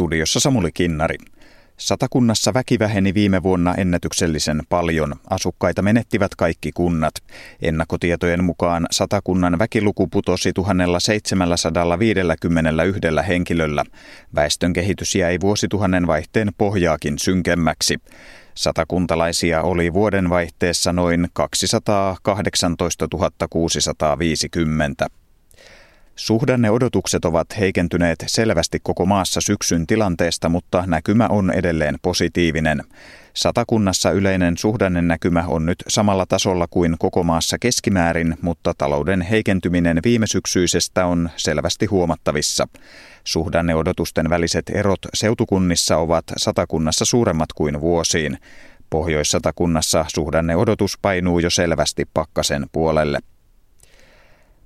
Studiossa Samuli Kinnari. Satakunnassa väki väheni viime vuonna ennätyksellisen paljon. Asukkaita menettivät kaikki kunnat. Ennakkotietojen mukaan Satakunnan väkiluku putosi 1751 henkilöllä. Väestön kehitys jäi vuosituhannen vaihteen pohjaakin synkemmäksi. Satakuntalaisia oli vuoden vaihteessa noin 218 650. Suhdanneodotukset ovat heikentyneet selvästi koko maassa syksyn tilanteesta, mutta näkymä on edelleen positiivinen. Satakunnassa yleinen suhdannenäkymä on nyt samalla tasolla kuin koko maassa keskimäärin, mutta talouden heikentyminen viime syksyisestä on selvästi huomattavissa. Suhdanneodotusten väliset erot seutukunnissa ovat satakunnassa suuremmat kuin vuosiin. Pohjois-satakunnassa suhdanneodotus painuu jo selvästi pakkasen puolelle.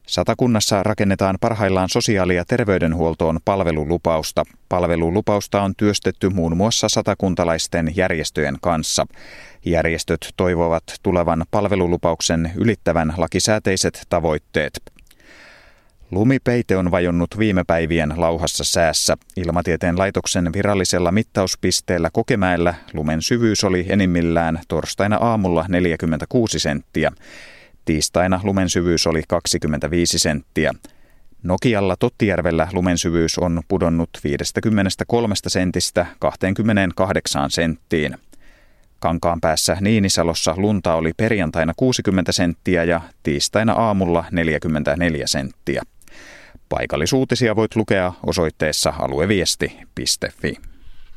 Satakunnassa rakennetaan parhaillaan sosiaali- ja terveydenhuoltoon palvelulupausta. Palvelulupausta on työstetty muun muassa satakuntalaisten järjestöjen kanssa. Järjestöt toivovat tulevan palvelulupauksen ylittävän lakisääteiset tavoitteet. Lumipeite on vajonnut viime päivien lauhassa säässä. Ilmatieteen laitoksen virallisella mittauspisteellä Kokemäellä lumen syvyys oli enimmillään torstaina aamulla 46 senttiä. Tiistaina lumen syvyys oli 25 senttiä. Nokialla Tottijärvellä lumen syvyys on pudonnut 53 sentistä 28 senttiin. Kankaan päässä Niinisalossa lunta oli perjantaina 60 senttiä ja tiistaina aamulla 44 senttiä. Paikallisuutisia voit lukea osoitteessa alueviesti.fi.